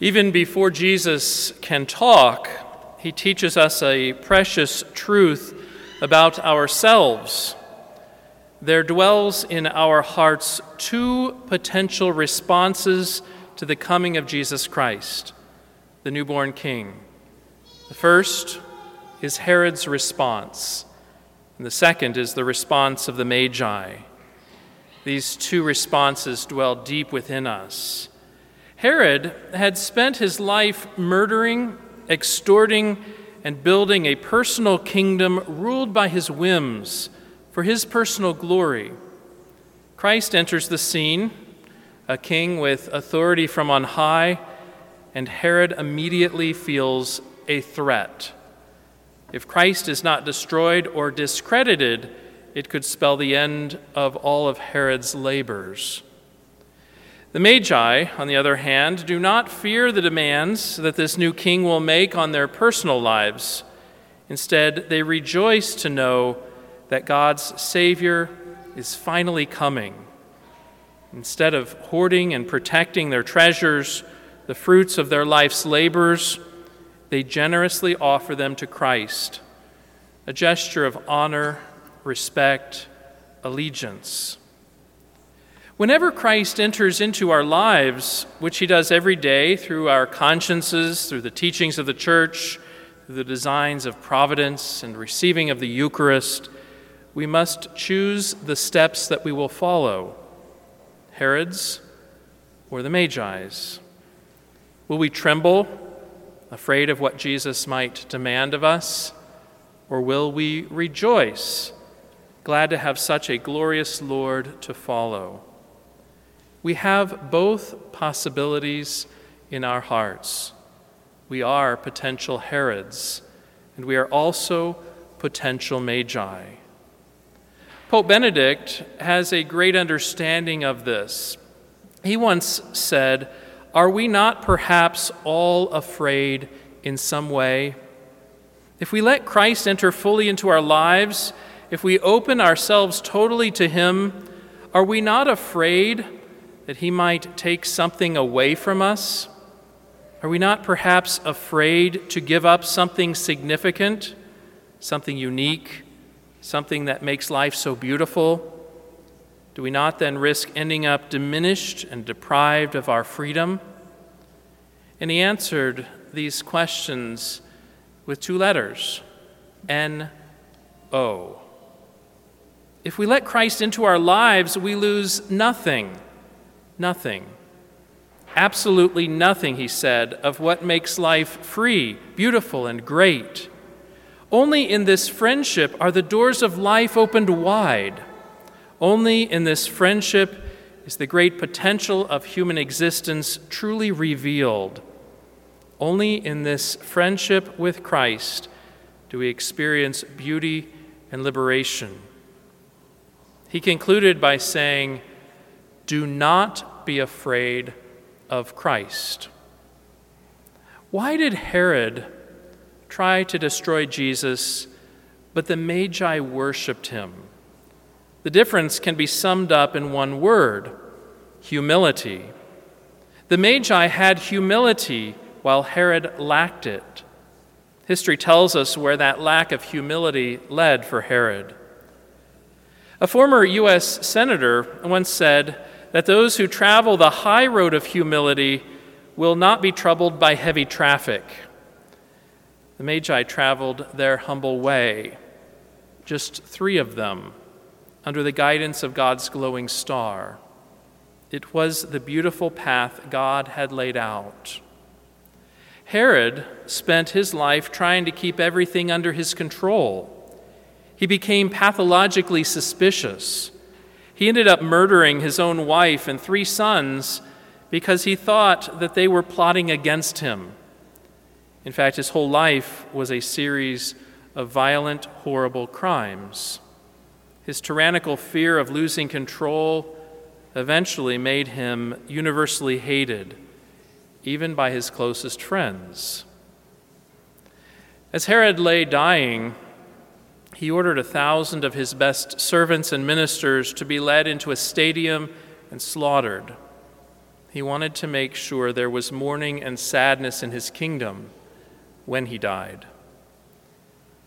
Even before Jesus can talk, he teaches us a precious truth about ourselves. There dwells in our hearts two potential responses to the coming of Jesus Christ, the newborn King. The first is Herod's response, and the second is the response of the Magi. These two responses dwell deep within us. Herod had spent his life murdering, extorting, and building a personal kingdom ruled by his whims for his personal glory. Christ enters the scene, a king with authority from on high, and Herod immediately feels a threat. If Christ is not destroyed or discredited, it could spell the end of all of Herod's labors. The Magi, on the other hand, do not fear the demands that this new king will make on their personal lives. Instead, they rejoice to know that God's Savior is finally coming. Instead of hoarding and protecting their treasures, the fruits of their life's labors, they generously offer them to Christ, a gesture of honor, respect, allegiance. Whenever Christ enters into our lives, which he does every day through our consciences, through the teachings of the church, through the designs of providence and receiving of the Eucharist, we must choose the steps that we will follow Herod's or the Magi's. Will we tremble, afraid of what Jesus might demand of us, or will we rejoice, glad to have such a glorious Lord to follow? We have both possibilities in our hearts. We are potential Herods, and we are also potential Magi. Pope Benedict has a great understanding of this. He once said, Are we not perhaps all afraid in some way? If we let Christ enter fully into our lives, if we open ourselves totally to Him, are we not afraid that he might take something away from us? Are we not perhaps afraid to give up something significant, something unique, something that makes life so beautiful? Do we not then risk ending up diminished and deprived of our freedom? And he answered these questions with two letters N O. If we let Christ into our lives, we lose nothing Nothing. Absolutely nothing, he said, of what makes life free, beautiful, and great. Only in this friendship are the doors of life opened wide. Only in this friendship is the great potential of human existence truly revealed. Only in this friendship with Christ do we experience beauty and liberation. He concluded by saying, Do not be afraid of Christ. Why did Herod try to destroy Jesus, but the Magi worshiped him? The difference can be summed up in one word humility. The Magi had humility while Herod lacked it. History tells us where that lack of humility led for Herod. A former U.S. Senator once said, that those who travel the high road of humility will not be troubled by heavy traffic. The Magi traveled their humble way, just three of them, under the guidance of God's glowing star. It was the beautiful path God had laid out. Herod spent his life trying to keep everything under his control. He became pathologically suspicious he ended up murdering his own wife and three sons because he thought that they were plotting against him. In fact, his whole life was a series of violent, horrible crimes. His tyrannical fear of losing control eventually made him universally hated, even by his closest friends. As Herod lay dying, he ordered a thousand of his best servants and ministers to be led into a stadium and slaughtered. He wanted to make sure there was mourning and sadness in his kingdom when he died.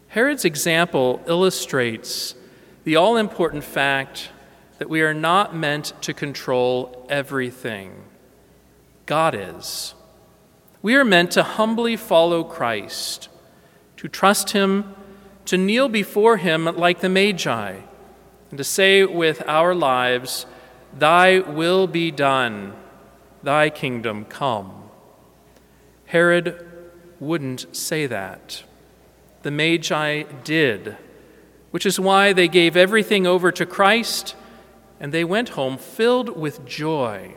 Herod's example illustrates the all important fact that we are not meant to control everything. God is. We are meant to humbly follow Christ, to trust Him, to kneel before Him like the Magi, and to say with our lives, Thy will be done, Thy kingdom come. Herod wouldn't say that. The Magi did, which is why they gave everything over to Christ and they went home filled with joy.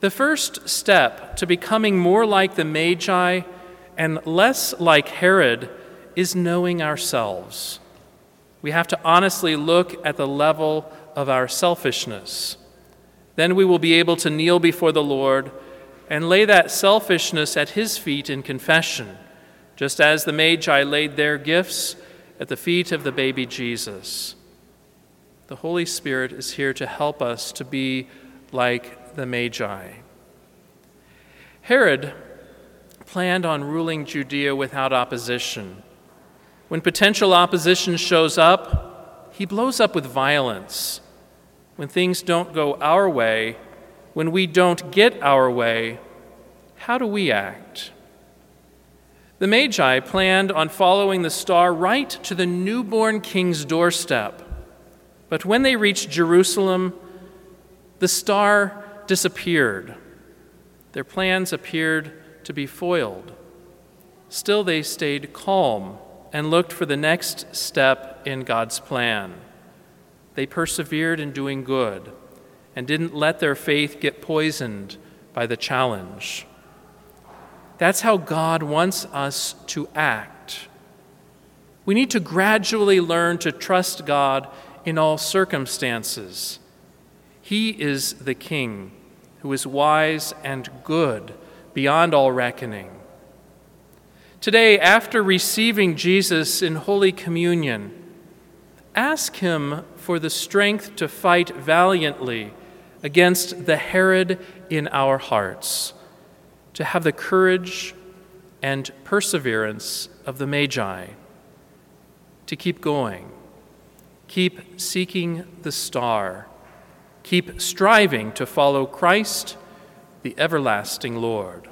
The first step to becoming more like the Magi and less like Herod is knowing ourselves. We have to honestly look at the level of our selfishness. Then we will be able to kneel before the Lord and lay that selfishness at His feet in confession just as the Magi laid their gifts at the feet of the baby Jesus. The Holy Spirit is here to help us to be like the Magi. Herod planned on ruling Judea without opposition. When potential opposition shows up, he blows up with violence. When things don't go our way, when we don't get our way, how do we act? The Magi planned on following the star right to the newborn king's doorstep. But when they reached Jerusalem, the star disappeared. Their plans appeared to be foiled. Still, they stayed calm and looked for the next step in God's plan. They persevered in doing good and didn't let their faith get poisoned by the challenge. That's how God wants us to act. We need to gradually learn to trust God in all circumstances. He is the King who is wise and good beyond all reckoning. Today, after receiving Jesus in Holy Communion, ask Him for the strength to fight valiantly against the Herod in our hearts to have the courage and perseverance of the Magi, to keep going, keep seeking the star, keep striving to follow Christ, the everlasting Lord.